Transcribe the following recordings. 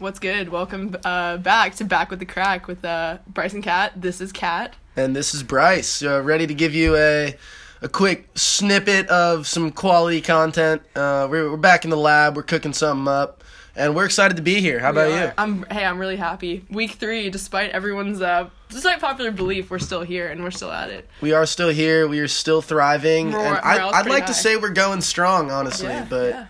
What's good? Welcome uh, back to Back with the Crack with uh, Bryce and Kat. This is Kat. And this is Bryce, uh, ready to give you a a quick snippet of some quality content. Uh, we're, we're back in the lab. We're cooking something up, and we're excited to be here. How about you? I'm hey, I'm really happy. Week three, despite everyone's uh, despite popular belief, we're still here and we're still at it. We are still here. We are still thriving, Mor- and I, morale's I'd pretty like to high. say we're going strong, honestly. Yeah, but yeah.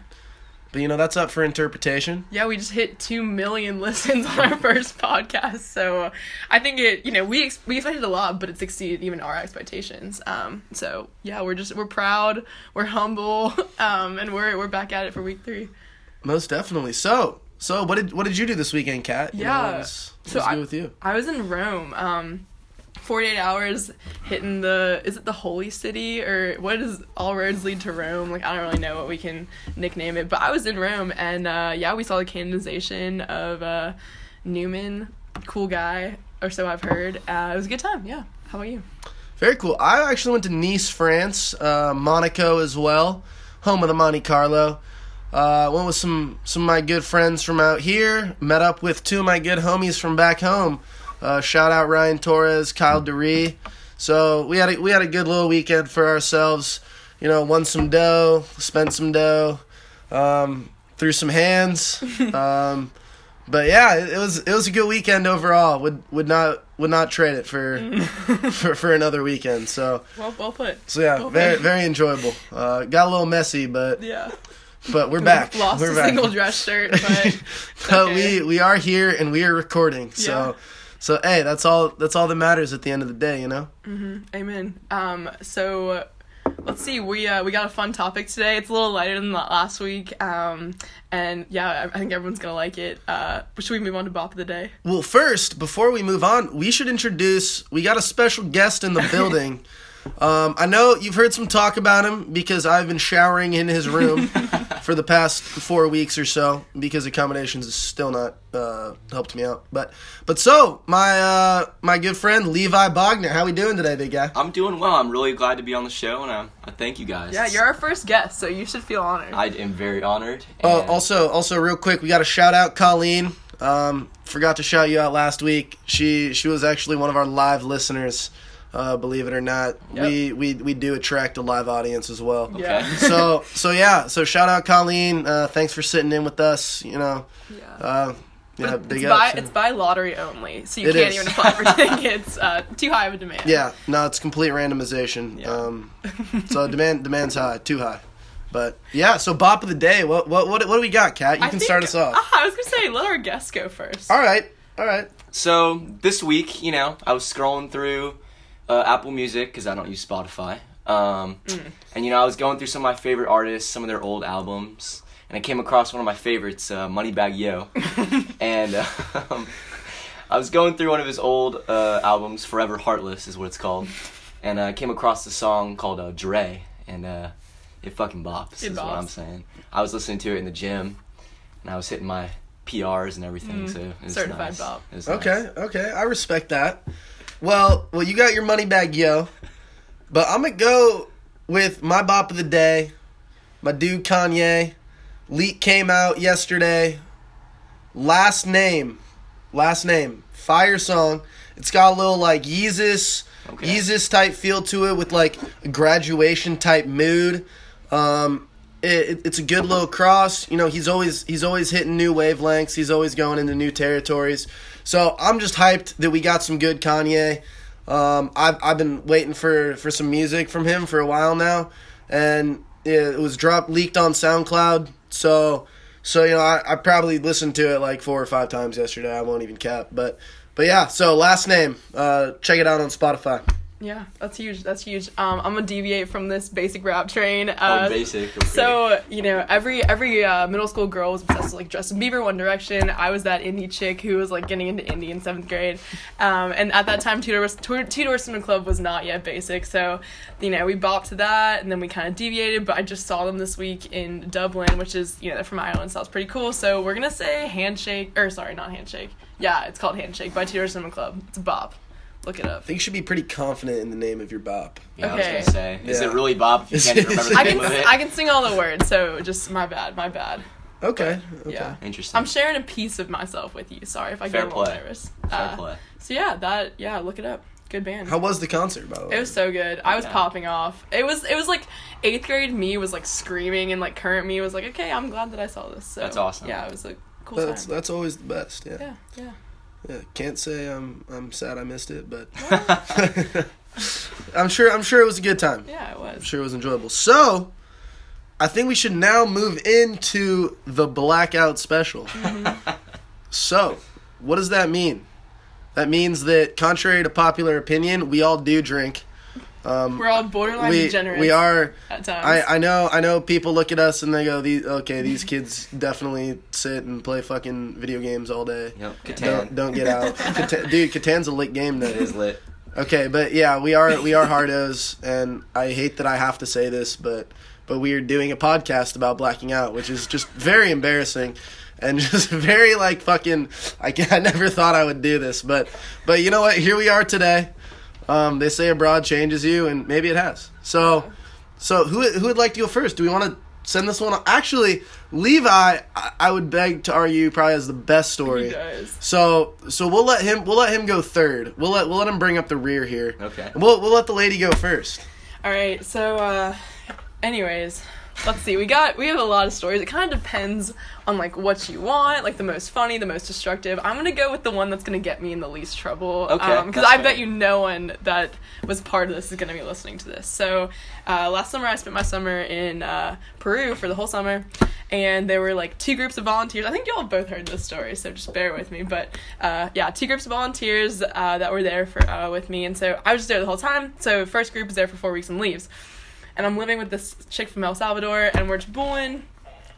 But you know that's up for interpretation. Yeah, we just hit two million listens on our first podcast, so uh, I think it. You know, we ex- we expected a lot, but it's exceeded even our expectations. Um, so yeah, we're just we're proud, we're humble, um, and we're we're back at it for week three. Most definitely. So so what did what did you do this weekend, Kat? You know, Yeah. what was, what So I- with you? I was in Rome. Um, 48 hours hitting the is it the holy city or what is all roads lead to Rome? Like I don't really know what we can nickname it, but I was in Rome and uh, yeah, we saw the canonization of uh, Newman. Cool guy, or so I've heard. Uh, it was a good time. Yeah. How about you? Very cool. I actually went to Nice, France, uh, Monaco as well, home of the Monte Carlo. Uh, went with some some of my good friends from out here. Met up with two of my good homies from back home. Uh, shout out Ryan Torres, Kyle DeRee. So we had a, we had a good little weekend for ourselves. You know, won some dough, spent some dough, um, threw some hands. Um, but yeah, it, it was it was a good weekend overall. Would would not would not trade it for for, for another weekend. So Well, well put. so yeah, Okay. very very enjoyable. Uh, got a little messy, but Yeah. but we're back. Lost we're a back. single dress shirt, but But okay. we we are here and we are recording. Yeah. So hey, that's all that's all that matters at the end of the day, you know. Hmm Amen. Um, so let's see. We uh, we got a fun topic today. It's a little lighter than last week. Um, and yeah, I, I think everyone's gonna like it. Uh, should we move on to bop of the day? Well, first, before we move on, we should introduce. We got a special guest in the building. Um, I know you've heard some talk about him because I've been showering in his room for the past four weeks or so because accommodations has still not uh, helped me out. But but so my uh, my good friend Levi Bogner, how we doing today, big guy? I'm doing well. I'm really glad to be on the show, and I, I thank you guys. Yeah, you're our first guest, so you should feel honored. I am very honored. Oh, and- also, also, real quick, we got to shout out Colleen. Um, forgot to shout you out last week. She she was actually one of our live listeners. Uh, believe it or not, Yep. we, we we do attract a live audience as well. yeah. So so yeah, so shout out Colleen. Uh, thanks for sitting in with us. You know, yeah. uh, yeah, It's big by it's by lottery only, so you It can't is. even apply for tickets. Uh, too high of a demand. yeah, no, it's complete randomization. Yeah. Um, so demand demand's high, too high. But yeah, so bop of the day. What what what, what do we got, Kat? You I can think- start us off. Ah, I was gonna say let our guests go first. All right, all right. So this week, you know, I was scrolling through uh, Apple Music because I don't use Spotify. Um, Mm. And you know, I was going through some of my favorite artists, some of their old albums, and I came across one of my favorites, uh, Moneybagg Yo. and uh, um, I was going through one of his old uh, albums, Forever Heartless is what it's called, and I came across the song called uh, Dre, and uh, it fucking bops. It is what I'm saying. I was listening to it in the gym, and I was hitting my PRs and everything. So it was Mm. Certified nice. bop. It was Okay, nice. okay, I respect that. Well, well, you got your money back, yo. But I'm gonna go with my bop of the day. My dude Kanye. Leak came out yesterday. Last name, last name, fire song. It's got a little like Yeezus, Okay. Yeezus type feel to it with like a graduation type mood. Um, it, it's a good little cross. You know, he's always he's always hitting new wavelengths. He's always going into new territories. So I'm just hyped that we got some good Kanye. Um, I've I've been waiting for for some music from him for a while now, and it, it was dropped leaked on SoundCloud. So so you know I, I probably listened to it like four or five times yesterday. I won't even cap, but but yeah. So last name, uh, check it out on Spotify. Yeah, that's huge. That's huge. Um, I'm gonna deviate from this basic rap train. Oh, Uh, basic. Okay. So you know, every every uh, middle school girl was obsessed with like Justin Bieber, One Direction. I was that indie chick who was like getting into indie in seventh grade, um, and at that time, Two Doors Two Doors Cinema Club was not yet basic. So you know, we bopped to that, and then we kind of deviated. But I just saw them this week in Dublin, which is you know they're from Ireland, so that's pretty cool. So we're gonna say Handshake, or sorry, not Handshake. Yeah, it's called Handshake by Two Doors Cinema Club. It's a bop. Look it up. I think you should be pretty confident in the name of your bop. yeah, I okay. was gonna say, is Yeah. it really Bob? If you can't remember the I name can of it. I can sing all the words, so just my bad, my bad. Okay. okay. Yeah. Interesting. I'm sharing a piece of myself with you. Sorry if I Fair get a little play. nervous. Fair Uh, play. So yeah, that yeah, look it up. Good band. How was the concert, by the way? It was so good. I was Yeah. popping off. It was it was like eighth grade me was like screaming and like current me was like, okay, I'm glad that I saw this. So, That's awesome. Yeah, it was a cool that's time. that's always the best. Yeah. yeah, yeah. Yeah. Can't say I'm I'm sad I missed it, but I'm sure I'm sure it was a good time. Yeah, it I'm was. sure it was enjoyable. So, I think we should now move into the blackout special. Mm-hmm. so, what does that mean? That means that, contrary to popular opinion, we all do drink. Um, We're all borderline we degenerates we are. at times. I, I know I know people look at us and they go, "These okay, these kids definitely sit and play fucking video games all day. Yep. Don't don't get out, Catan, dude. Catan's a lit game though. It is lit. Okay, but yeah, we are we are hardos, and I hate that I have to say this, but but we are doing a podcast about blacking out, which is just very embarrassing, and just very like fucking. I ca- I never thought I would do this, but but you know what? Here we are today. Um, they say abroad changes you, and maybe it has. So so who who would like to go first? Do we want to send this one? on? Actually, Levi, I, I would beg to argue probably has the best story. he does. So so we'll let him we'll let him go third. We'll let we'll let him bring up the rear here. Okay. We'll we'll let the lady go first. All right. So, uh, anyways, let's see. We got we have a lot of stories. It kind of depends on like what you want, like the most funny, the most destructive. I'm gonna go with the one that's gonna get me in the least trouble. Okay, Because that's I fair. bet you no one that was part of this is gonna be listening to this. So, uh, last summer I spent my summer in uh, Peru for the whole summer. And there were like two groups of volunteers. I think y'all have both heard this story, so just bear with me. But uh, yeah, two groups of volunteers uh, that were there for uh, with me, and so I was just there the whole time. So first group was there for four weeks and leaves and I'm living with this chick from El Salvador, and we're just.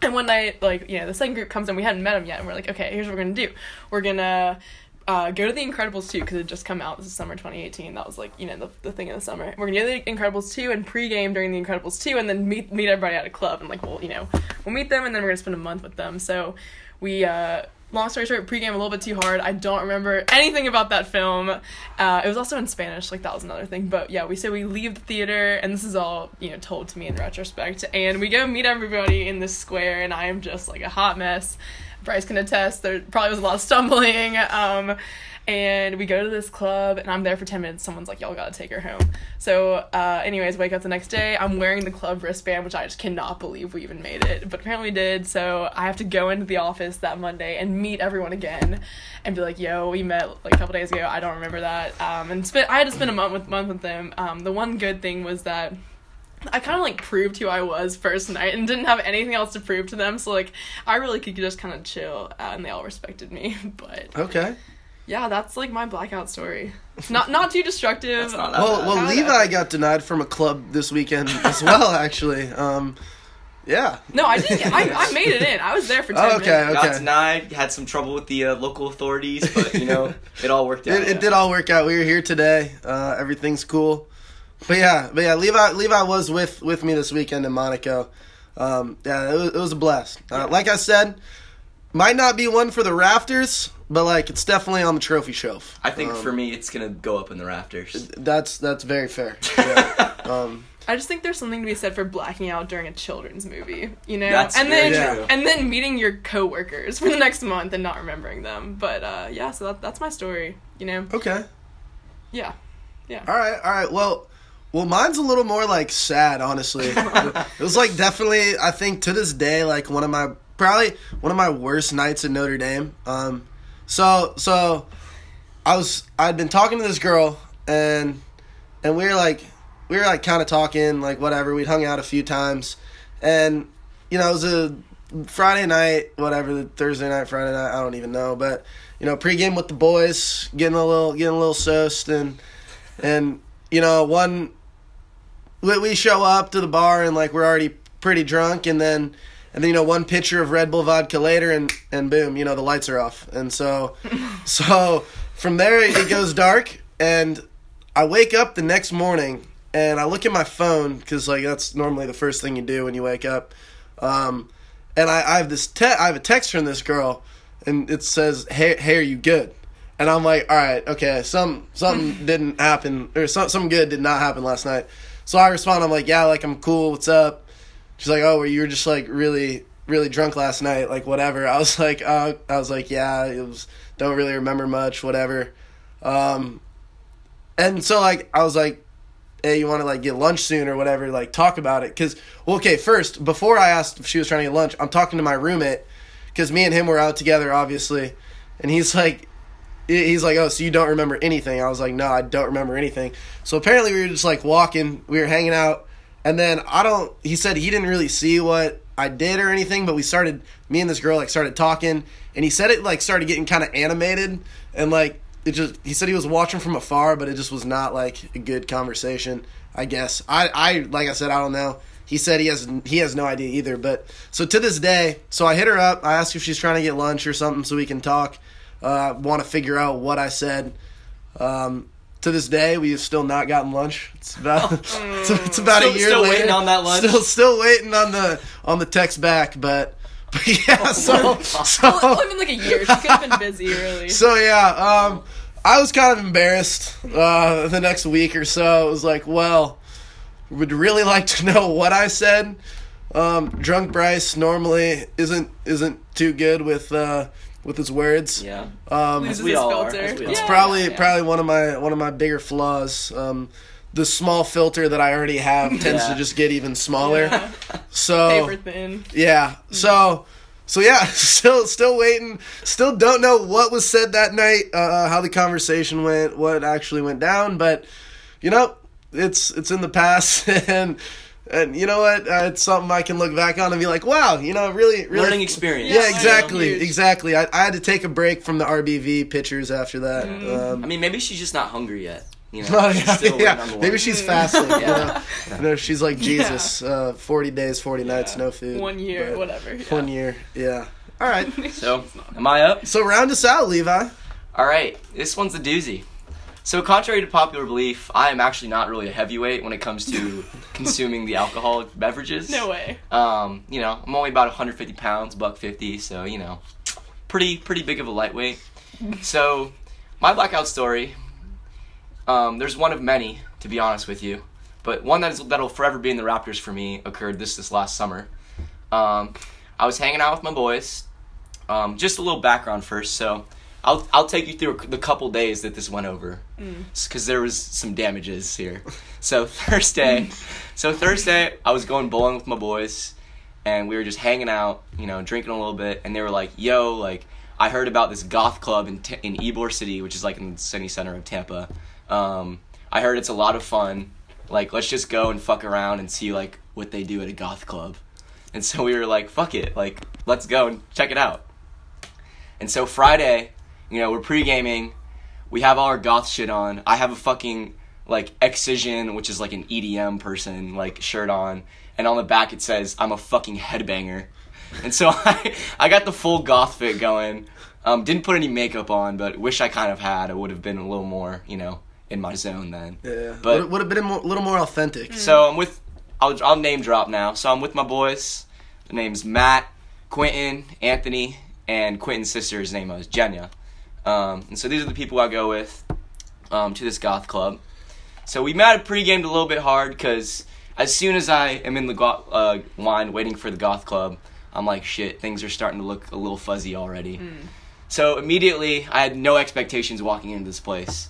And one night, like, you know, the second group comes in, we hadn't met them yet, and we're like, okay, here's what we're gonna do. We're gonna uh, go to The Incredibles 2, because it just come out. This is summer 2018. That was, like, you know, the, the thing of the summer. We're gonna go to The Incredibles 2 and pregame during The Incredibles 2, and then meet meet everybody at a club. And, like, we'll, you know, we'll meet them, and then we're gonna spend a month with them. So we, uh, long story short, pregame a little bit too hard. I don't remember anything about that film. Uh, it was also in Spanish, like that was another thing. But yeah, we say we leave the theater, and this is all you know told to me in retrospect. And we go meet everybody in this square, and I am just like a hot mess. Bryce can attest. There probably was a lot of stumbling. Um, and we go to this club, and I'm there for ten minutes. Someone's like, "Y'all gotta take her home." So, uh, anyways, wake up the next day. I'm wearing the club wristband, which I just cannot believe we even made it, but apparently did. So I have to go into the office that Monday and meet everyone again, and be like, "Yo, we met like a couple days ago. I don't remember that." Um, and spent I had to spend a month with month with them. Um, the one good thing was that. I kind of like proved who I was first night and didn't have anything else to prove to them. So like, I really could just kind of chill, uh, and they all respected me. But Okay. Yeah, that's like my blackout story. Not not too destructive. That's not that Well, bad. well, Kinda. Levi got denied from a club this weekend as well. Actually, um, yeah. No, I didn't. Get, I I made it in. I was there for ten Oh, okay, minutes. Got denied. Had some trouble with the uh, local authorities, but you know it all worked out. It, it did all work out. We were here today. Uh, everything's cool. But yeah, but yeah, Levi Levi was with with me this weekend in Monaco. Um, yeah, it was, it was a blast. Uh, like I said, might not be one for the rafters, but like it's definitely on the trophy shelf. I think Um, for me, it's gonna go up in the rafters. that's that's very fair. Yeah. um, I just think there's something to be said for blacking out during a children's movie, you know, That's and very then true. and then meeting your coworkers for the next month and not remembering them. But uh, yeah, so that, that's my story. You know, okay. Yeah. Yeah, All right, all right. Well, well, mine's a little more like sad, honestly. it was like definitely, I think to this day, like one of my probably one of my worst nights in Notre Dame. Um, so so I was I'd been talking to this girl and and we were like we were like kind of talking like whatever. We'd hung out a few times, and you know it was a Friday night, whatever, Thursday night, Friday night, I don't even know, but you know, pregame with the boys, getting a little, getting a little soused, and and you know, one we show up to the bar and like we're already pretty drunk, and then and then you know one pitcher of Red Bull vodka later, and and boom, you know the lights are off, and so so from there it goes dark, and I wake up the next morning and I look at my phone because like that's normally the first thing you do when you wake up. Um, and I, I have this te- I have a text from this girl, and it says, "Hey, hey, are you good?" And I'm like, "All right, okay, some something didn't happen, or some something good did not happen last night." So I respond, I'm like, "Yeah, like I'm cool. What's up?" She's like, "Oh, well, you were just like really really drunk last night, like whatever. I was like, uh, I was like, yeah, it was. Don't really remember much, whatever. Um, and so like I was like, hey, you want to like get lunch soon or whatever? Like talk about it, cause well, okay, first before I asked if she was trying to get lunch, I'm talking to my roommate, cause me and him were out together, obviously, and he's like. He's like, oh, so you don't remember anything? I was like, no, I don't remember anything. So apparently, we were just like walking, we were hanging out, and then I don't. He said he didn't really see what I did or anything, but we started. Me and this girl like started talking, and he said it like started getting kind of animated, and like it just. He said he was watching from afar, but it just was not like a good conversation. I guess I I like I said I don't know. He said he has he has no idea either. But so to this day, so I hit her up. I asked if she's trying to get lunch or something so we can talk. Uh, Want to figure out what I said. Um, to this day, we have still not gotten lunch. It's about it's, it's about Still- a year still later. waiting on that lunch? Still still waiting on the on the text back, but but yeah. So so Well, even like a year. She could have been busy, really. so yeah, um, I was kind of embarrassed uh, the next week or so. I was like, well, would really like to know what I said. Um, drunk Bryce normally isn't isn't too good with uh, with his words. Yeah. Um, Loses we his all are, filter. as we it's Yeah, probably yeah, yeah. probably one of my one of my bigger flaws. Um, the small filter that I already have tends Yeah. to just get even smaller. Yeah. So Paper thin. yeah. So so yeah, still still waiting. Still don't know what was said that night, uh, how the conversation went, what actually went down, but you know, it's it's in the past and and you know what? Uh, it's something I can look back on and be like, wow, you know, really really Learning experience. Yeah, Yeah, exactly, huge. exactly. I, I had to take a break from the RBV pictures after that. Um, I mean, maybe she's just not hungry yet. You know, Oh, yeah, still yeah. waiting on the Maybe she's fasting. Yeah. yeah. You know, she's like Jesus. Uh, Forty days, forty nights, no food. One year, whatever. Yeah. One year, yeah. All right. So, am I up? So round us out, Levi. All right, this one's a doozy. So, contrary to popular belief, I am actually not really a heavyweight when it comes to consuming the alcoholic beverages. No way. Um, you know, I'm only about 150 pounds, buck 50, so you know, pretty pretty big of a lightweight. So, my blackout story. Um, there's one of many, to be honest with you, but one that is that'll forever be in the Raptors for me occurred this this last summer. Um, I was hanging out with my boys. Um, just a little background first, so I'll I'll take you through the couple days that this went over, because there was some damages here. So Thursday, so Thursday I was going bowling with my boys, and we were just hanging out, you know, drinking a little bit, and they were like, "Yo, like I heard about this goth club in T- in Ybor City, which is like in the city center of Tampa. Um, I heard it's a lot of fun. Like, let's just go and fuck around and see like what they do at a goth club." And so we were like, "Fuck it, like let's go and check it out." And so Friday, you know, we're pre gaming. We have all our goth shit on. I have a fucking like Excision, which is like an EDM person, like shirt on, and on the back it says I'm a fucking headbanger. And so I I got the full goth fit going. Um, didn't put any makeup on, but wish I kind of had. I would have been a little more, you know, in my zone then. Yeah, But- would, would have been a mo- little more authentic. So I'm with, I'll, I'll name drop now. So I'm with my boys. The name's Matt, Quentin, Anthony, and Quentin's sister's name is Jenya. Um, and so these are the people I go with um, to this goth club. So we might have pre-gamed a little bit hard because as soon as I am in the goth, uh, line waiting for the goth club, I'm like, shit, things are starting to look a little fuzzy already. So immediately, I had no expectations walking into this place.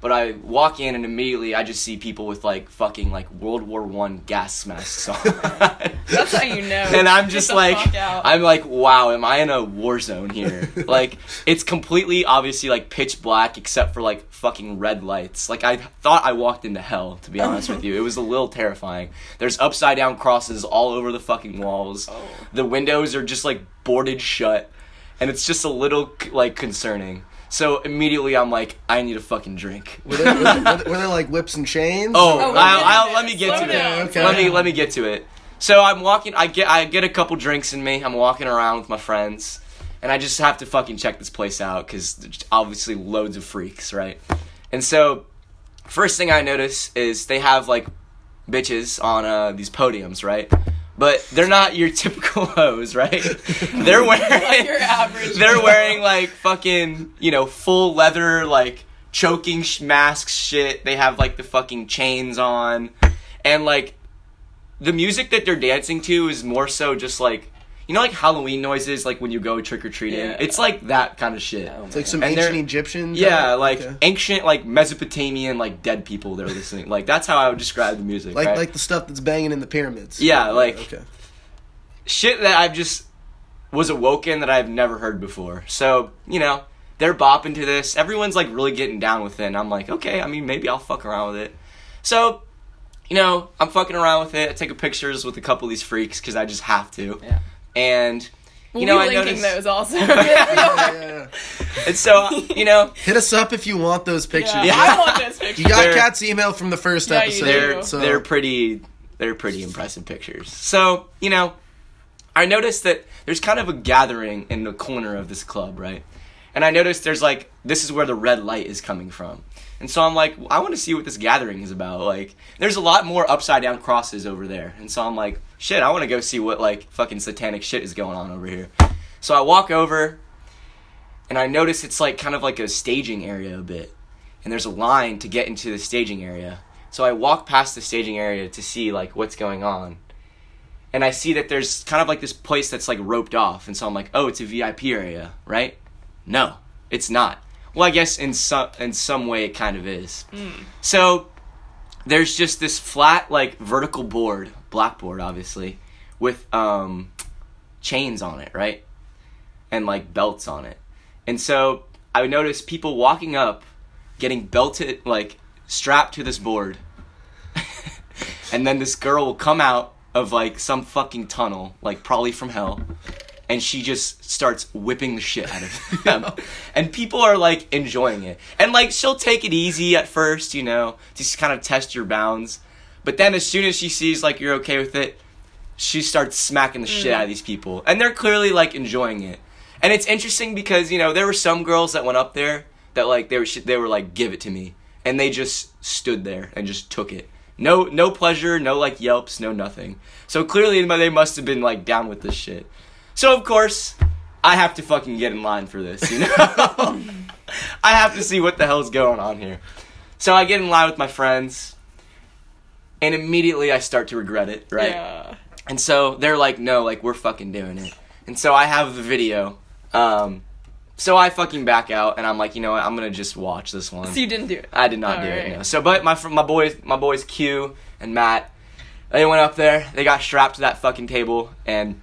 But I walk in and immediately I just see people with like fucking like World War One gas masks on. That's how you know. and I'm just like. I'm like, wow, am I in a war zone here? like, it's completely obviously like pitch black except for like fucking red lights. Like, I thought I walked into hell, to be honest with you. It was a little terrifying. There's upside down crosses all over the fucking walls. Oh. The windows are just like boarded shut, and it's just a little like concerning. So immediately I'm like, I need a fucking drink. Were there, were, there, were there like whips and chains? Oh, Oh, I'll, I'll, let me get Slow to down. it. Okay. Let me let me get to it. So I'm walking. I get I get a couple drinks in me. I'm walking around with my friends, and I just have to fucking check this place out because obviously loads of freaks, right? And so, first thing I notice is they have like bitches on uh, these podiums, right? But they're not your typical hoes, right? They're wearing Like your average. they're wearing like fucking you know full leather like choking sh- masks shit they have like the fucking chains on and like the music that they're dancing to is more so just like you know like Halloween noises like when you go trick or treating. Yeah. It's like that kind of shit. Oh It's like some And ancient they're- Egyptian. Yeah, type? like Okay. ancient, like Mesopotamian, like dead people they're listening. Like that's how I would describe the music. like right? like the stuff that's banging in the pyramids. Yeah, like- okay. shit that I've just was awoken that I've never heard before. So you know they're bopping to this. Everyone's like really getting down with it. And I'm like, okay, I mean maybe I'll fuck around with it. So you know I'm fucking around with it. I take pictures with a couple of these freaks because I just have to. Yeah. And We'll you know be I linking noticed, those also. Yeah, yeah, yeah. and so you know Hit us up if you want those pictures. Yeah, Yeah. I want those pictures. You got They're- Kat's email from the first Yeah, you episode. do. they're so they're pretty they're pretty impressive pictures. So you know, I noticed that there's kind of a gathering in the corner of this club, right? And I noticed there's like this is where the red light is coming from. And so I'm like, I want to see what this gathering is about. Like, there's a lot more upside down crosses over there. And so I'm like, shit, I want to go see what like fucking satanic shit is going on over here. So I walk over and I notice it's like kind of like a staging area a bit. And there's a line to get into the staging area. So I walk past the staging area to see like what's going on. And I see that there's kind of like this place that's like roped off. And so I'm like, "Oh, it's a VIP area, right?" No, it's not. Well, I guess in some in some way it kind of is. So there's just this flat like vertical board, blackboard obviously, with um chains on it, right? And like belts on it. And so I would notice people walking up, getting belted, like strapped to this board. and then this girl will come out of like some fucking tunnel, like probably from hell. And she just starts whipping the shit out of them. and people are like enjoying it. And like she'll take it easy at first, you know, just kind of test your bounds. But then as soon as she sees like you're okay with it, she starts smacking the shit mm. out of these people. And they're clearly like enjoying it. And it's interesting because, you know, there were some girls that went up there that like they were sh- they were like give it to me and they just stood there and just took it. No no pleasure, no like yelps, no nothing. So clearly they must have been like down with this shit. So of course, I have to fucking get in line for this, you know? I have to see what the hell's going on here. So I get in line with my friends and immediately I start to regret it, right? Yeah. And so they're like, no, like we're fucking doing it. And so I have the video. Um, so I fucking back out, and I'm like, you know what? I'm gonna just watch this one. So you didn't do it. I did not do Alright. it. No. So, but my my boys, my boys Q and Matt, they went up there. They got strapped to that fucking table, and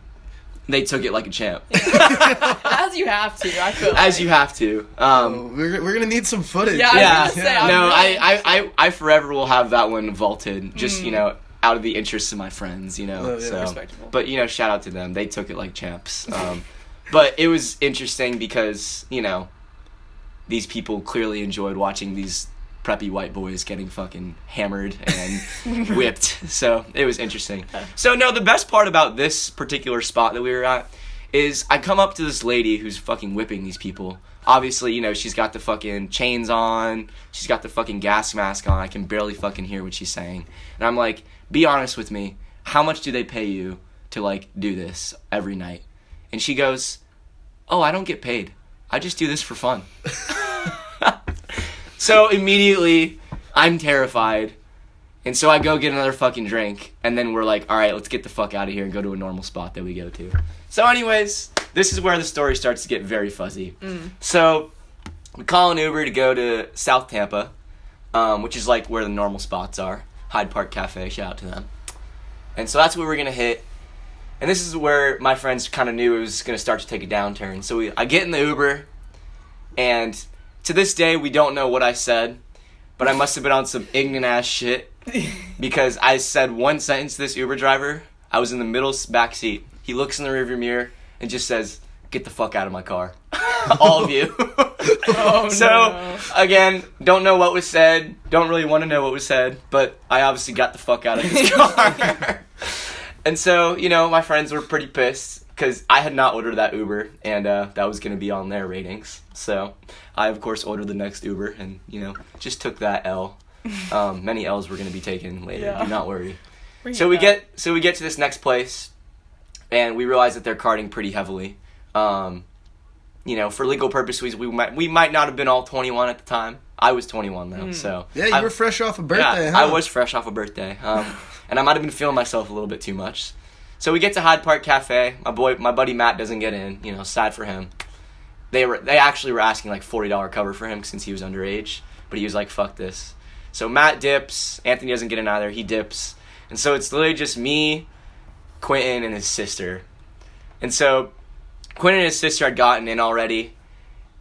they took it like a champ, As you have to, I feel. as like. you have to. Um, Oh, we're, we're gonna need some footage. Yeah, I yeah, say, I'm no, I, I, I, I forever will have that one vaulted. Just Mm. you know, out of the interests of my friends, you know. Oh, yeah. so, Respectable. but you know, shout out to them. They took it like champs. Um, but it was interesting because you know, these people clearly enjoyed watching these preppy white boys getting fucking hammered and whipped. So it was interesting. So no, the best part about this particular spot that we were at is I come up to this lady who's fucking whipping these people. Obviously, you know, she's got the fucking chains on, she's got the fucking gas mask on. I can barely fucking hear what she's saying. And I'm like, "Be honest with me. How much do they pay you to like do this every night?" And she goes, "Oh, I don't get paid. I just do this for fun." so immediately, I'm terrified. And so I go get another fucking drink, and then we're like, all right, let's get the fuck out of here and go to a normal spot that we go to. So, anyways, this is where the story starts to get very fuzzy. So, we call an Uber to go to South Tampa, um, which is like where the normal spots are. Hyde Park Cafe, shout out to them. And so that's where we're gonna hit. And this is where my friends kind of knew it was gonna start to take a downturn. So we, I get in the Uber, and to this day we don't know what I said, but I must have been on some ignorant ass shit because I said one sentence to this Uber driver. I was in the middle back seat. He looks in the rearview mirror and just says, "Get the fuck out of my car, all of you." Oh, so no. again, don't know what was said. Don't really want to know what was said, but I obviously got the fuck out of his car. and so you know, my friends were pretty pissed because I had not ordered that Uber, and uh, that was going to be on their ratings. So I of course ordered the next Uber, and you know, just took that L. Um, many L's were going to be taken later. Yeah. Do not worry. Bring So we back. get so we get to this next place, and we realize that they're carding pretty heavily. Um, you know, for legal purposes, we might we might not have been all 21 at the time. I was 21 though, so Yeah, you I- were fresh off a birthday, yeah, huh? I was fresh off a birthday, um, and I might have been feeling myself a little bit too much. So we get to Hyde Park Cafe. My boy, my buddy Matt doesn't get in. You know, sad for him. They were they actually were asking like forty dollar cover for him since he was underage, but he was like, "Fuck this." So Matt dips. Anthony doesn't get in either. He dips, and so it's literally just me, Quentin, and his sister. And so Quentin and his sister had gotten in already,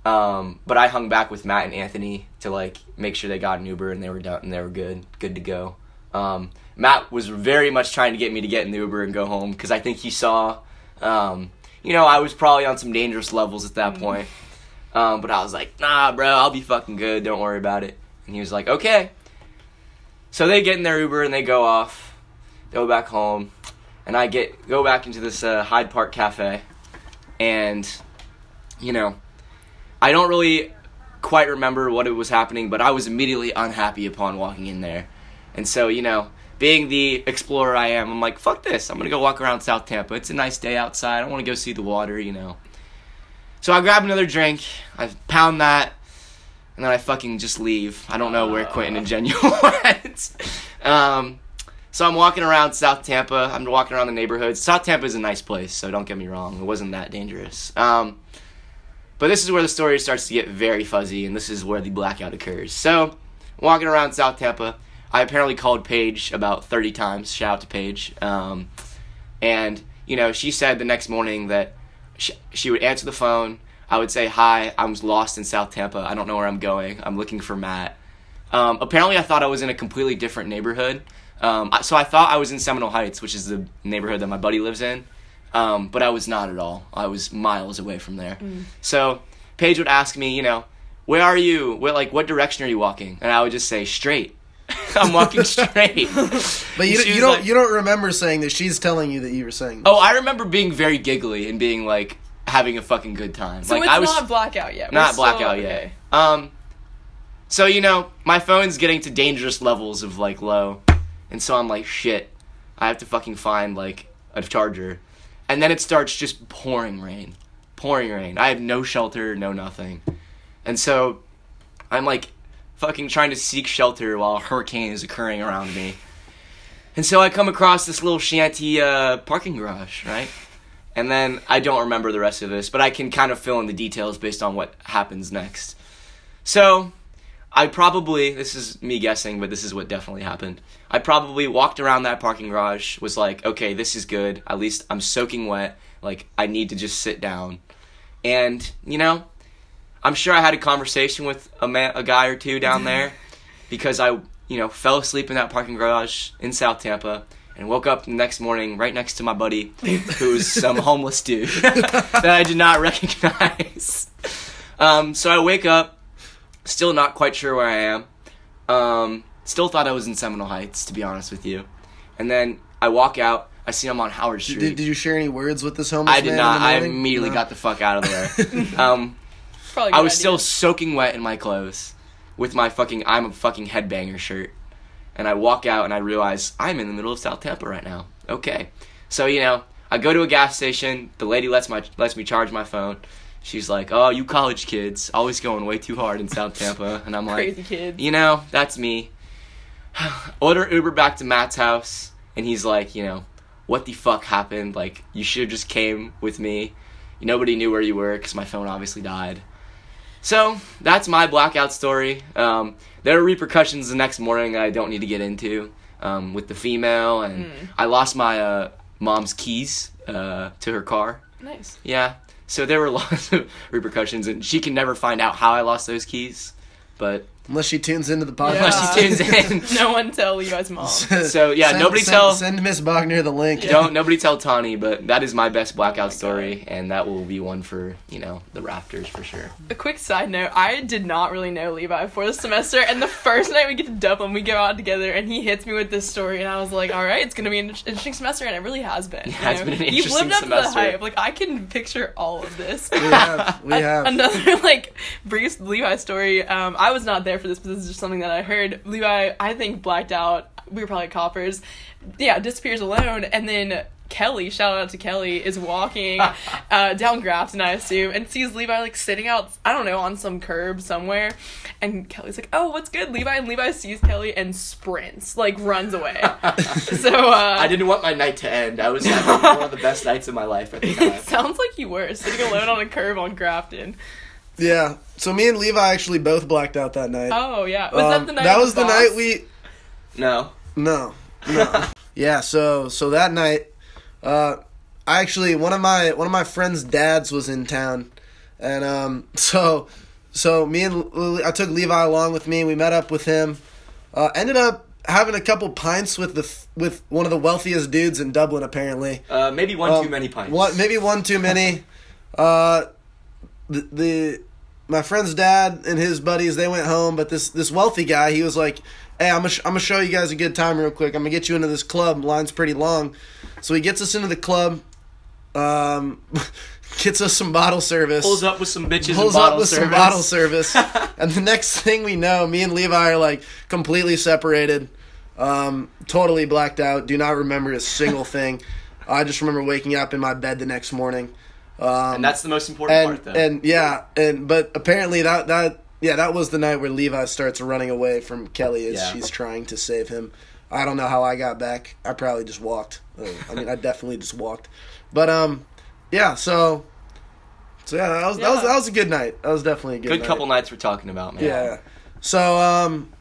um, but I hung back with Matt and Anthony to like make sure they got an Uber and they were done and they were good, good to go. Um, Matt was very much trying to get me to get in the Uber and go home because I think he saw, um, you know, I was probably on some dangerous levels at that point. Um, but I was like, nah, bro, I'll be fucking good. Don't worry about it. And he was like, okay. So they get in their Uber and they go off, go back home, and I get go back into this uh, Hyde Park cafe, and you know, I don't really quite remember what it was happening, but I was immediately unhappy upon walking in there, and so you know, being the explorer I am, I'm like, fuck this, I'm gonna go walk around South Tampa. It's a nice day outside. I want to go see the water, you know. So I grab another drink, I pound that, and then I fucking just leave. I don't know where Quentin and Jen went. um, so I'm walking around South Tampa. I'm walking around the neighborhoods. South Tampa is a nice place, so don't get me wrong. It wasn't that dangerous. Um, but this is where the story starts to get very fuzzy, and this is where the blackout occurs. So, walking around South Tampa, I apparently called Paige about 30 times. Shout out to Paige. Um, and, you know, she said the next morning that she, she would answer the phone. I would say, Hi, I'm lost in South Tampa. I don't know where I'm going. I'm looking for Matt. Um, apparently, I thought I was in a completely different neighborhood. Um, so I thought I was in Seminole Heights, which is the neighborhood that my buddy lives in. Um, but I was not at all. I was miles away from there. So Paige would ask me, you know, where are you? Where, like, what direction are you walking? And I would just say, straight. I'm walking straight. But you, you don't like- you don't remember saying that she's telling you that you were saying. Oh, I remember being very giggly and being like having a fucking good time. So like it's I was not blackout yet. We're not still- blackout okay. yet. Um, so you know, my phone's getting to dangerous levels of like low, and so I'm like, shit, I have to fucking find like a charger, and then it starts just pouring rain, pouring rain. I have no shelter, no nothing, and so I'm like fucking trying to seek shelter while a hurricane is occurring around me. And so I come across this little shanty uh, parking garage, right? And then I don't remember the rest of this, but I can kind of fill in the details based on what happens next. So, I probably, this is me guessing, but this is what definitely happened. I probably walked around that parking garage, was like, okay, this is good. At least I'm soaking wet. Like, I need to just sit down. And, you know, I'm sure I had a conversation with a, man, a guy or two down there because I, you know, fell asleep in that parking garage in South Tampa and woke up the next morning right next to my buddy who's some homeless dude that I did not recognize. Um, so I wake up, still not quite sure where I am. Um, still thought I was in Seminole Heights, to be honest with you. And then I walk out. I see I'm on Howard Street. Did, did you share any words with this homeless I did not. I immediately No? got the fuck out of there. um, Probably I was idea. still soaking wet in my clothes with my fucking I'm a fucking headbanger shirt. And I walk out and I realize I'm in the middle of South Tampa right now. Okay. So, you know, I go to a gas station, the lady lets my lets me charge my phone. She's like, "Oh, you college kids always going way too hard in South Tampa." And I'm like, you know, that's me. Order Uber back to Matt's house, and he's like, you know, what the fuck happened? Like, you should have just came with me. Nobody knew where you were because my phone obviously died. So that's my blackout story. Um, there are repercussions the next morning that I don't need to get into um, with the female, and I lost my uh, mom's keys uh, to her car. Nice. Yeah. So there were lots of repercussions, and she can never find out how I lost those keys. But Unless she tunes into the podcast. unless she tunes in, no one tell Levi's mom. So, yeah, Send- nobody send, tell- Send Miss Bogner the link. don't nobody tell Tawny. But that is my best blackout Oh my story, and that will be one for you know the Raptors for sure. A quick side note: I did not really know Levi before the semester, and the first night we get to Dublin, we go out together, and he hits me with this story, and I was like, "All right, it's gonna be an interesting semester," and it really has been. Yeah, it's you been an You've interesting lived up semester. to the hype. Like I can picture all of this. We have. We A- have. Another like brief Levi story. Um, I was not there for this, but this is just something that I heard. Levi, I think blacked out. We were probably coppers. Yeah, disappears alone, and then Kelly, shout out to Kelly, is walking uh, down Grafton, I assume, and sees Levi like sitting out, I don't know, on some curb somewhere. And Kelly's like, "Oh, what's good, Levi?" And Levi sees Kelly and sprints, like runs away. so uh, I didn't want my night to end. I was having one of the best nights of my life at the time. It sounds like you were sitting alone on a curb on Grafton. Yeah. So me and Levi actually both blacked out that night. Oh yeah, was Um, that the night? that was the boss? night we No. No, no. yeah. So so that night, uh, I actually one of my one of my friends' dads was in town, and um, so so me and I took Levi along with me. We met up with him. Uh, ended up having a couple pints with the f- with one of the wealthiest dudes in Dublin. Apparently, Uh, maybe one Um, too many pints. One maybe one too many. uh, the, the my friend's dad and his buddies they went home, but this this wealthy guy he was like, "Hey, I'm gonna sh- I'm gonna show you guys a good time real quick. I'm gonna get you into this club. Line's pretty long." So he gets us into the club. Um, gets us some bottle service. Pulls up with some bitches Pulls and bottle up with service. some bottle service, and the next thing we know, me and Levi are like completely separated, um, totally blacked out. Do not remember a single thing. I just remember waking up in my bed the next morning. Um, And that's the most important and part, though. and yeah, and but apparently that that yeah that was the night where Levi starts running away from Kelly as Yeah. she's trying to save him. I don't know how I got back. I probably just walked. Uh, I mean, I definitely just walked. But um, yeah. So so yeah, that was that was that was a good night. That was definitely a good, Good night. couple nights we're talking about, man. Yeah. So um,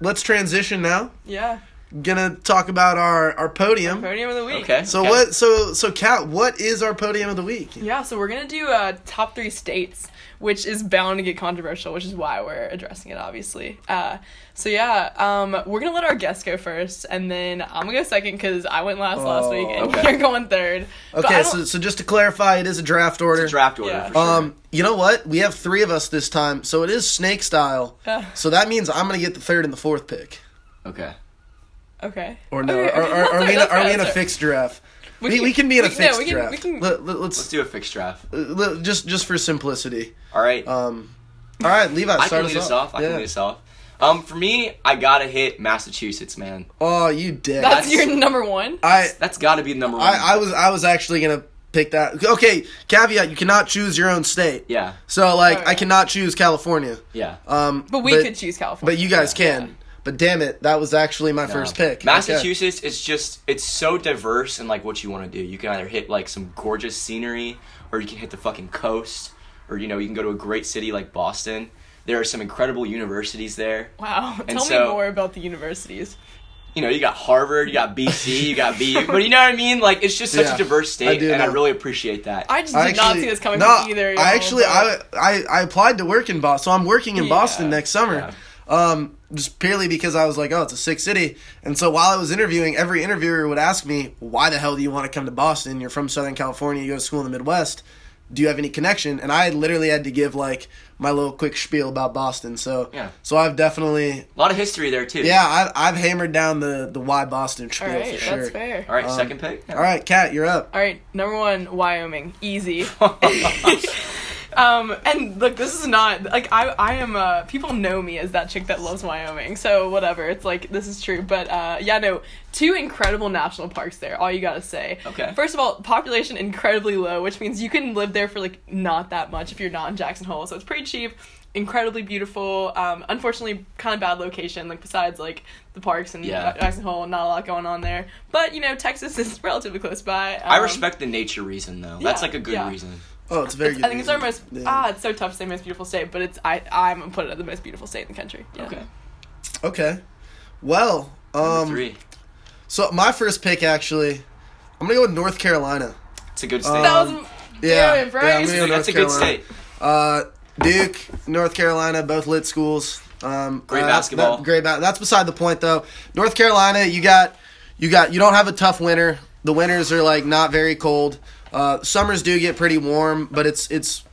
let's transition now. Yeah, Gonna talk about our our podium. podium of the week. Okay. So okay. what? So so Kat, what is our podium of the week? Yeah, so we're gonna do uh, top three states, which is bound to get controversial, which is why we're addressing it, obviously. Uh, so yeah, um, we're gonna let our guests go first, and then I'm gonna go second because I went last last Oh, week, and okay. you're going third. Okay, so so just to clarify, it is a draft order. Draft order Yeah. for sure. Um, you know what? We have three of us this time, so it is snake style. Yeah. So that means I'm gonna get the third and the fourth pick, okay. Okay. or no? Okay, Are, okay, are, are fair, we in a, are we in a fixed draft? We, we, can be in a we- no, fixed we can- draft. we can- Let, let, Let's let's do a fixed draft. uh, let- just just for simplicity. All right. Um, all right, Levi, I start can lead us us off. I Yeah. can lead us off. Um, for me, I gotta hit Massachusetts, man. Oh, you dick! That's, That's- your number one. I That's gotta be number one. I, I was I was actually gonna pick that. Okay, caveat: you cannot choose your own state. yeah, So like, Alright. I cannot choose California. yeah. Um, but we could choose California. But you guys Yeah. can. But damn it, that was actually my first pick. Okay. Massachusetts is just it's so diverse in like what you want to do. You can either hit like some gorgeous scenery, or you can hit the fucking coast, or you know you can go to a great city like Boston. There are some incredible universities there. Wow. And Tell me more about the universities. You know, you got Harvard, you got BC, you got BU, but you know what I mean? Like it's just such Yeah, a diverse I state, do and I really appreciate that. I just did I not see this coming no, from either. of I y'all, actually, but- I, I I applied to work in Boston, so I'm working in Yeah. Boston next summer. Yeah. Um, just purely because I was like, oh, it's a sick city, and so while I was interviewing, every interviewer would ask me, why the hell do you want to come to Boston? You're from Southern California, you go to school in the Midwest. Do you have any connection? And I literally had to give like my little quick spiel about Boston. So Yeah. so I've definitely a lot of history there too. yeah I've, I've hammered down the the why Boston spiel right, for sure. that's fair. All right, Um, second pick. All right, Kat, you're up. All right, number one, Wyoming, easy. um, and look, this is not like I I am. Uh, people know me as that chick that loves Wyoming, so whatever. It's like this is true, but uh, yeah, no, two incredible national parks there. All you gotta say. Okay. First of all, population incredibly low, which means you can live there for like not that much if you're not in Jackson Hole, so it's pretty cheap. Incredibly beautiful. Um, unfortunately, kind of bad location. Like besides like the parks and Yeah. Jackson Hole, not a lot going on there. But you know, Texas is relatively close by. I Um, respect the nature reason though. That's like a good yeah. reason. Oh, it's a very It's- good. I think it's our reason. most Yeah. ah. It's so tough to say most beautiful state, but it's I I'm gonna put it at the most beautiful state in the country. Yeah. Okay. Okay. Well, Number um, three. so my first pick actually, I'm gonna go with North Carolina. It's a good state. That was Um, yeah, yeah, Bryce. yeah, I'm gonna go That's North a good state. Uh, Duke, North Carolina, both lit schools. Um, Great uh, basketball. that- great. Ba- that's beside the point, though. North Carolina, you got, you got, you don't have a tough winter. The winters are like not very cold. Uh, summers do get pretty warm, but it's it's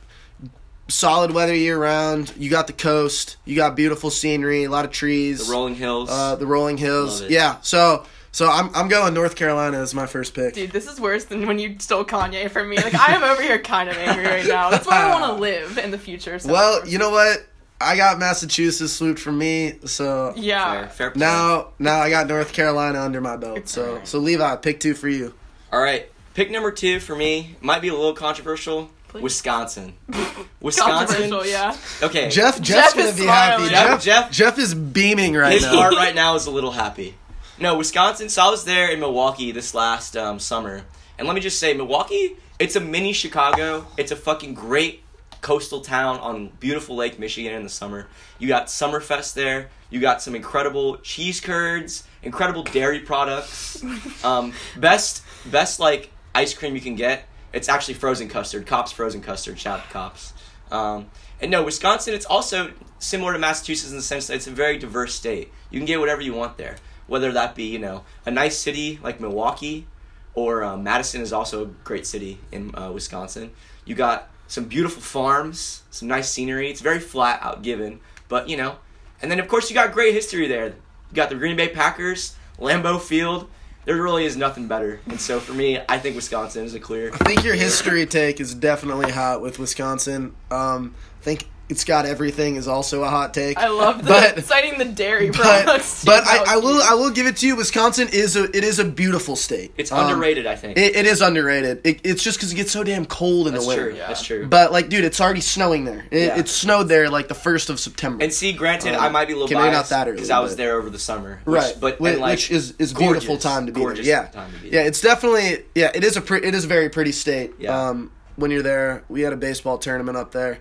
solid weather year round. You got the coast. You got beautiful scenery, a lot of trees. The rolling hills. uh, the rolling hills. Love it. Yeah. So so I'm I'm going North Carolina as my first pick. Dude, this is worse than when you stole Kanye from me. Like I am over here kind of angry right now. That's where I want to live in the future. So Well, you know what? I got Massachusetts swooped from me, so yeah. fair, fair play. now now I got North Carolina under my belt. So so Levi, pick two for you. All right, pick number two for me might be a little controversial. Please. Wisconsin. Wisconsin. Controversial, yeah. Okay. Jeff, Jeff's Jeff gonna is be happy. smiling. Jeff, Jeff- Jeff, is beaming right His now. His heart right now is a little happy. No, Wisconsin. So I was there in Milwaukee this last um, summer, and let me just say, Milwaukee. It's a mini Chicago. It's a fucking great coastal town on beautiful Lake Michigan in the summer. You got Summerfest there. You got some incredible cheese curds, incredible dairy products. Um, best, best like ice cream you can get. It's actually frozen custard. Kopp's frozen custard. Shout out Kopp's. Um, and no, Wisconsin. It's also similar to Massachusetts in the sense that it's a very diverse state. You can get whatever you want there, whether that be you know a nice city like Milwaukee, or uh, Madison is also a great city in uh, Wisconsin. You got some beautiful farms, some nice scenery. It's very flat out given, but you know. And then of course you got great history there. You got the Green Bay Packers, Lambeau Field. There really is nothing better. And so for me, I think Wisconsin is a clear. I think your history take is definitely hot with Wisconsin. Um, I think it's got everything is also a hot take. I love the But- citing the dairy but products. but too. I, I will. I will give it to you. Wisconsin is a it is a beautiful state. It's Um, underrated, I think. It, it is underrated. It, it's just because it gets so damn cold in That's the winter. true. Yeah. That's true. But like, dude, it's already snowing there. It, Yeah. It snowed there like the first of September. and see, granted, Um, I might be a little okay, maybe not biased that early, because I was there over the summer. Which, right, but Whi- and, like, which is is beautiful time to be there. gorgeous Yeah, time to be yeah. It's definitely yeah. It is a pre- it is a very pretty state. Yeah. Um, when you're there, we had a baseball tournament up there,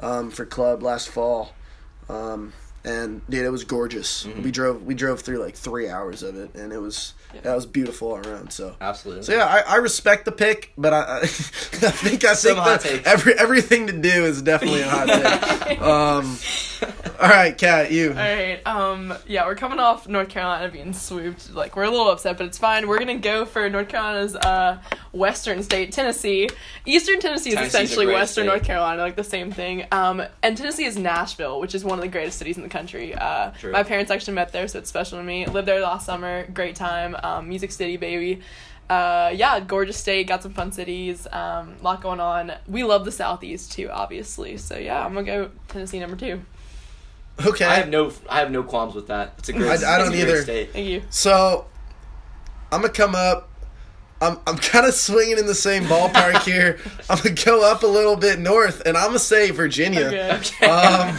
um, for club last fall, um, and dude, it was gorgeous. Mm-hmm. We drove we drove through like three hours of it, and it was that was beautiful all around. So. Absolutely. So yeah, I, I respect the pick, but I, I, I think I Some think hot that every everything to do is definitely a hot take. um, all right, Kat, you. All right. Um. Yeah, we're coming off North Carolina being swooped. Like we're a little upset, but it's fine. We're gonna go for North Carolina's uh western state, Tennessee. Eastern Tennessee is Tennessee's essentially Western state. North Carolina, like the same thing. Um. And Tennessee is Nashville, which is one of the greatest cities in the country. Uh, True. my parents actually met there, so it's special to me. Lived there last summer. Great time. Um. Music City, baby. Uh, yeah, gorgeous state, got some fun cities, um, lot going on. We love the southeast too, obviously. So yeah, I'm gonna go Tennessee number two. Okay. I have no, I have no qualms with that. It's a great. I- I don't a great either. State. Thank you. So, I'm gonna come up. I'm I'm kind of swinging in the same ballpark here. I'm gonna go up a little bit north, and I'm gonna say Virginia. Okay. Um,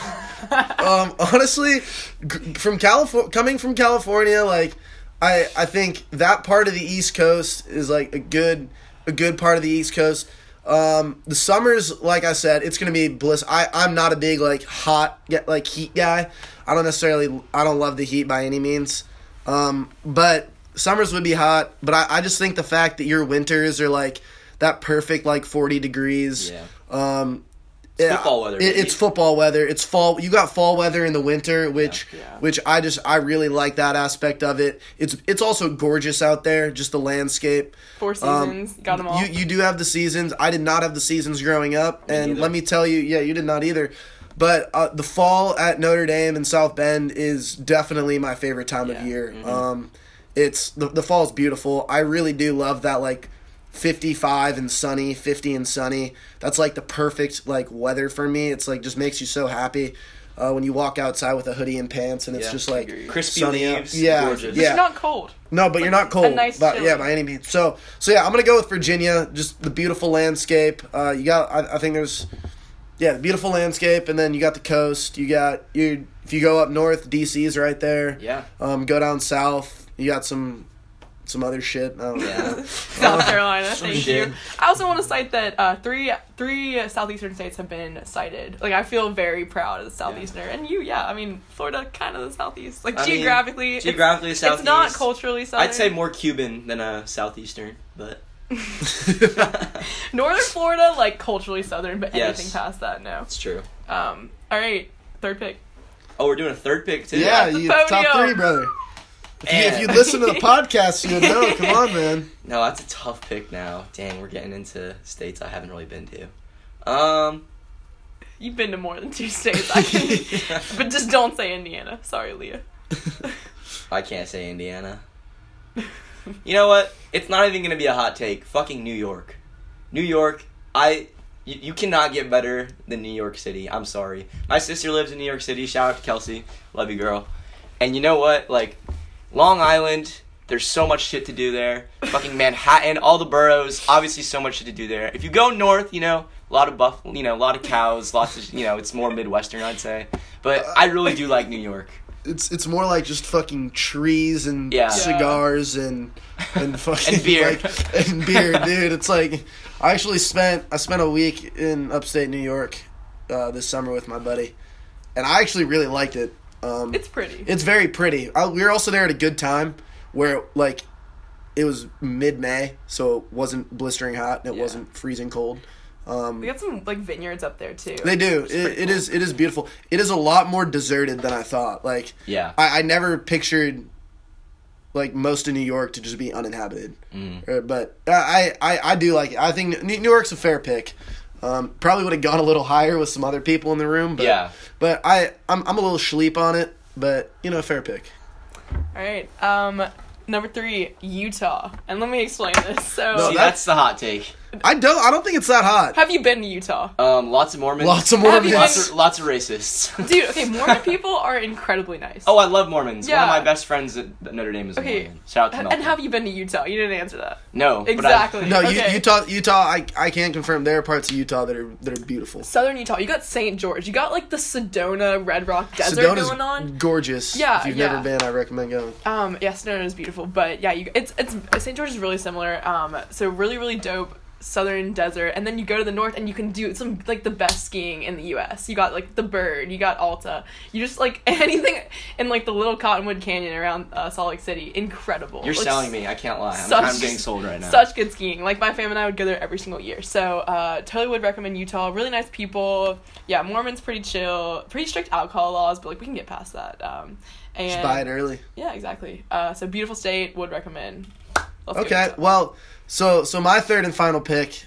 um, honestly, g- from California, coming from California, like I I think that part of the East Coast is like a good a good part of the East Coast. Um, the summers, like I said, it's gonna be bliss. I I'm not a big like hot get like heat guy. I don't necessarily I don't love the heat by any means. Um, but summers would be hot. But I I just think the fact that your winters are like that perfect like 40 degrees. Yeah. Um, yeah, football weather, it- it's football weather. It's fall. You got fall weather in the winter, which Yeah. which I just I really like that aspect of it. It's it's also gorgeous out there, just the landscape. Four Um, seasons, got them all. You you do have the seasons. I did not have the seasons growing up, and neither. let me tell you, yeah, you did not either. But uh, the fall at Notre Dame and South Bend is definitely my favorite time of year. Mm-hmm. Um, it's the the fall is beautiful. I really do love that like. 55 and sunny, 50 and sunny. That's like the perfect like weather for me. It's like just makes you so happy uh, when you walk outside with a hoodie and pants and it's Yeah. just like Crispy sunny out. leaves, Yeah, gorgeous. yeah. It's not cold. No, but you're not cold. nice but chili. yeah, by any means. So so yeah, I'm gonna go with Virginia. Just the beautiful landscape. Uh, you got. I, I think there's. Yeah, the beautiful landscape, and then you got the coast. You got you. If you go up north, DC's right there. Yeah. Um, go down south. You got some, some other shit. I don't know. Yeah. South Carolina, thank shit. you. I also want to cite that uh, three three southeastern states have been cited. Like I feel very proud of the southeastern, and you, yeah. I mean, Florida, kind of the southeast. Like I mean, geographically, it's- geographically, it's, not culturally southern. I'd say more Cuban than a southeastern, but northern Florida, like culturally southern, but Yes. anything past that, no. it's true. Um, all right, third pick. Oh, we're doing a third pick too. yeah, you top three, brother. If you, if you listen to the podcast, you know. Come on, man. No, that's a tough pick now. Dang, we're getting into states I haven't really been to. Um, You've been to more than two states, I can, but just don't say Indiana. Sorry, Leah. I can't say Indiana. You know what? It's not even gonna be a hot take. Fucking New York. New York. I. You, you cannot get better than New York City. I'm sorry. My sister lives in New York City. Shout out to Kelsey. Love you, girl. And you know what? Like, Long Island. There's so much shit to do there. Fucking Manhattan, all the boroughs, obviously so much shit to do there. If you go north, you know, a lot of buff, you know, a lot of cows, lots of, you know, it's more Midwestern, I'd say. But I really do like New York. It's it's more like just fucking trees and Yeah. cigars and and fucking And beer. like, and beer, dude. It's like I actually spent I spent a week in upstate New York uh, this summer with my buddy, and I actually really liked it. Um, It's pretty. It's very pretty. I, we were also there at a good time where like it was mid May, so it wasn't blistering hot and it Yeah. wasn't freezing cold. Um, we got some like vineyards up there too. they do. It's It, pretty it cool. is. It is beautiful. It is a lot more deserted than I thought. Like Yeah. I, I never pictured like most of New York to just be uninhabited. Mm. Uh, but I, I I do like it. I think New New York's a fair pick. Um, probably would have gone a little higher with some other people in the room. But, Yeah. But I I'm I'm a little sleep on it. But you know, fair pick. All right. Um, number three, Utah, and let me explain this. So, No, See, that- that's the hot take. I don't. I don't think it's that hot. have you been to Utah? Um, lots of Mormons. Lots of Have you Mormons. Lots of, lots of racists. Dude, okay, Mormon people are incredibly nice. Oh, I love Mormons. Yeah. One of my best friends at Notre Dame is a Okay. Mormon. Shout out to and have you been to Utah? You didn't answer that. No, Exactly. No, okay. U- Utah. Utah. I I can't confirm. There are parts of Utah that are that are beautiful. Southern Utah, you got St. George. You got like the Sedona Red Rock Desert Sedona's going on. gorgeous. Yeah, If you've yeah. never been, I recommend going. Um, yeah, Sedona is beautiful, but yeah, you it's it's St. George is really similar. Um, so really really dope southern desert, and then you go to the north and you can do some like the best skiing in the U.S. You got like the Bird, you got Alta, you just like anything in like the little Cottonwood Canyon around uh, Salt Lake City, incredible. You're Like, selling me. I can't lie. I'm, such- I'm getting sold right now. Such good skiing. Like my family and I would go there every single year. So uh, totally would recommend Utah. Really nice people. Yeah, Mormons pretty chill. Pretty strict alcohol laws, but like we can get past that. Um, and Just buy it early. yeah, exactly. Uh, so beautiful state. Would recommend. Let's Okay, well, so so my third and final pick,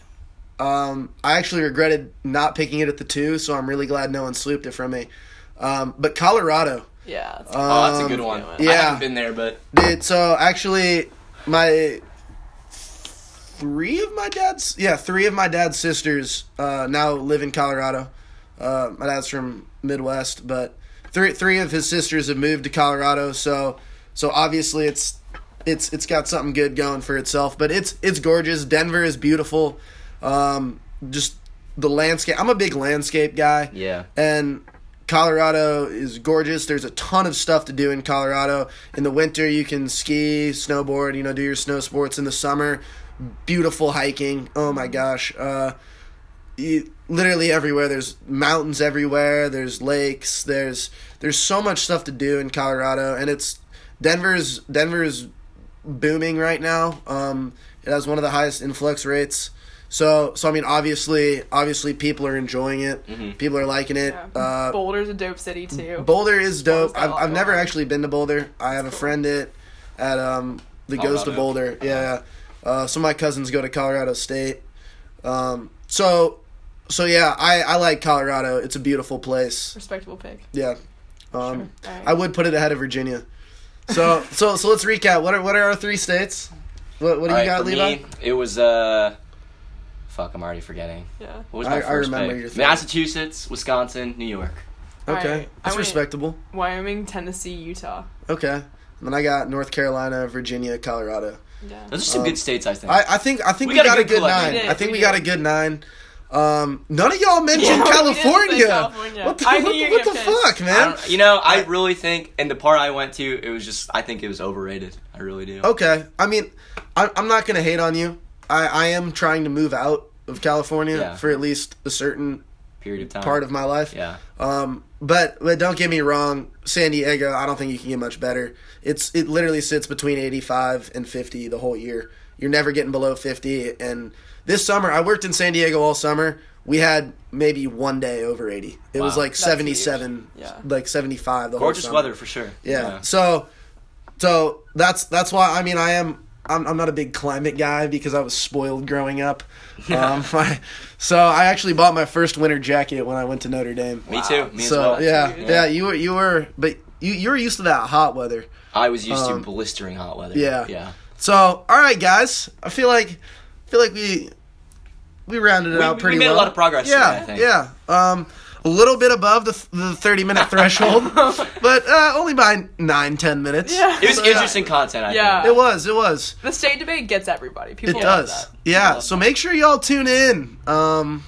um, I actually regretted not picking it at the two, so I'm really glad no one swooped it from me. Um, but Colorado, yeah. That's oh, that's a good um, one. yeah. I haven't been there, but dude. So actually, my three of my dad's yeah, three of my dad's sisters uh, now live in Colorado. Uh, my dad's from Midwest, but three three of his sisters have moved to Colorado. So so obviously it's it's it's got something good going for itself. But it's it's gorgeous. Denver is beautiful. Um, just the landscape. I'm a big landscape guy. yeah. And Colorado is gorgeous. There's a ton of stuff to do in Colorado. In the winter, you can ski, snowboard, you know, do your snow sports. In the summer, beautiful hiking. Oh my gosh. Uh, you, literally everywhere. There's mountains everywhere. There's lakes. There's there's so much stuff to do in Colorado, and it's Denver's Denver's booming right now. Um, it has one of the highest influx rates. So so I mean obviously obviously people are enjoying it. Mhm. People are liking it. Yeah. Uh, Boulder's a dope city too. Boulder is dope. got a I've, I've never actually been to Boulder. I have a friend at at um that goes to Colorado. Boulder. Yeah, uh, some of my cousins go to Colorado State. Um, so so yeah, I I like Colorado. It's a beautiful place. Respectable pick. Yeah, um, Sure. Alright. I would put it ahead of Virginia. So so so let's recap. What are what are our three states? What what do you Alright, got, for Levi? me, it was uh, fuck. I'm already forgetting. Yeah. What was my I- I first remember pick? your third. Massachusetts, Wisconsin, New York. Okay, Alright, I that's went- respectable. Wyoming, Tennessee, Utah. Okay, and then I got North Carolina, Virginia, Colorado. Yeah. Those are some Um, good states, I think. I, I think I think we, We got a got, a good good nine. I think we we, got a good nine. Um, none of y'all mentioned Yeah, we didn't say California. California. What the, what knew the, you were what the fuck, man? you know, I really think, and the part I went to, it was just, I think it was overrated. I really do. Okay, I mean, I, I'm not gonna hate on you. I, I am trying to move out of California Yeah. for at least a certain Period of time. part of my life. Yeah. Um, but but don't get me wrong, San Diego. I don't think you can get much better. It's it literally sits between 85 and 50 the whole year. You're never getting below 50. And this summer, I worked in San Diego all summer. We had maybe one day over 80. It was like That's 77. Yeah. like 75 the Gorgeous whole summer. weather for sure. Yeah. So, so that's that's why I mean I am I'm I'm not a big climate guy because I was spoiled growing up. Um, my, so I actually bought my first winter jacket when I went to Notre Dame. Me too. Me so as well. yeah, Dude. yeah, you were you were, but you you were used to that hot weather. I was used Um, to blistering hot weather. yeah. Yeah. So all right, guys, I feel like I feel like we we rounded it We- out pretty well. we pretty made a lot of progress Yeah, today, I think. yeah. Um, a little bit above the the thirty minute threshold, but uh, only by nine ten minutes. Yeah. It was So, yeah. interesting content. I Yeah. think. It was. It was. The state debate gets everybody. People It love does. that. Yeah. love So make sure y'all tune in. Um,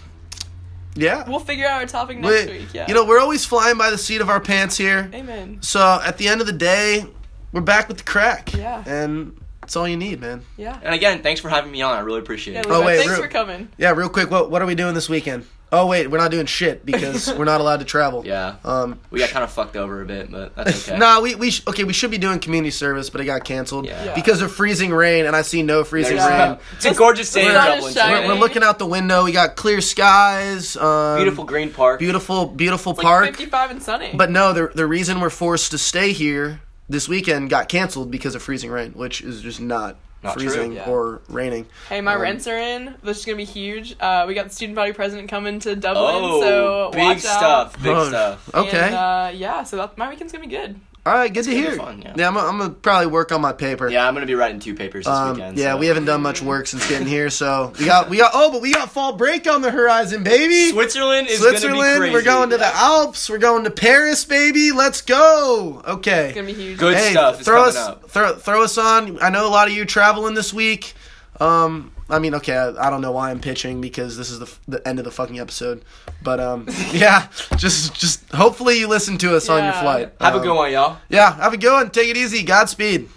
yeah. We'll figure out our topic next We- week. Yeah. You know, we're always flying by the seat of our pants here. Amen. So at the end of the day, we're back with the crack. Yeah. And that's all you need, man. Yeah. And again, thanks for having me on. I really appreciate Yeah, it. Oh, wait, thanks real- for coming. Yeah, real quick, what what are we doing this weekend? Oh wait, we're not doing shit because we're not allowed to travel. Yeah. Um We got kind of fucked over a bit, but that's okay. Nah, we we sh- okay. We should be doing community service, but it got canceled Yeah. Yeah. because of freezing rain, and I see no freezing There's- Yeah. rain. It's a gorgeous day in The sun is Dublin. shining. We're, we're looking out the window. We got clear skies. Um, Beautiful green park. beautiful, beautiful It's park. like 55 and sunny. But no, the the reason we're forced to stay here this weekend got canceled because of freezing rain, which is just not, Not true. freezing Yeah. or raining. hey, my um, rents are in. This is gonna be huge. Uh, we got the student body president coming to Dublin, Oh, so big watch out. stuff. Big Oh, stuff. Okay. And, uh, yeah, so that, my weekend's gonna be good. All right, good to gonna be hear. fun, yeah. I'm, gonna- I'm gonna probably work on my paper. Yeah, I'm gonna be writing two papers this Um, weekend. yeah, so. we haven't done much work since getting here, so we got we got oh, but we got fall break on the horizon, baby. Switzerland is gonna be Switzerland, crazy. we're going to the Alps, we're going to Paris, baby. Let's go. It's Okay. gonna be huge. Good Hey, stuff. is throw coming us up. throw throw us on. I know a lot of you traveling this week. Um, I mean, okay, I, I don't know why I'm pitching because this is the, f- the end of the fucking episode, but um, yeah, just just hopefully you listen to us on your flight. Have a Um, good one, y'all. Yeah, have a good one. Take it easy. Godspeed.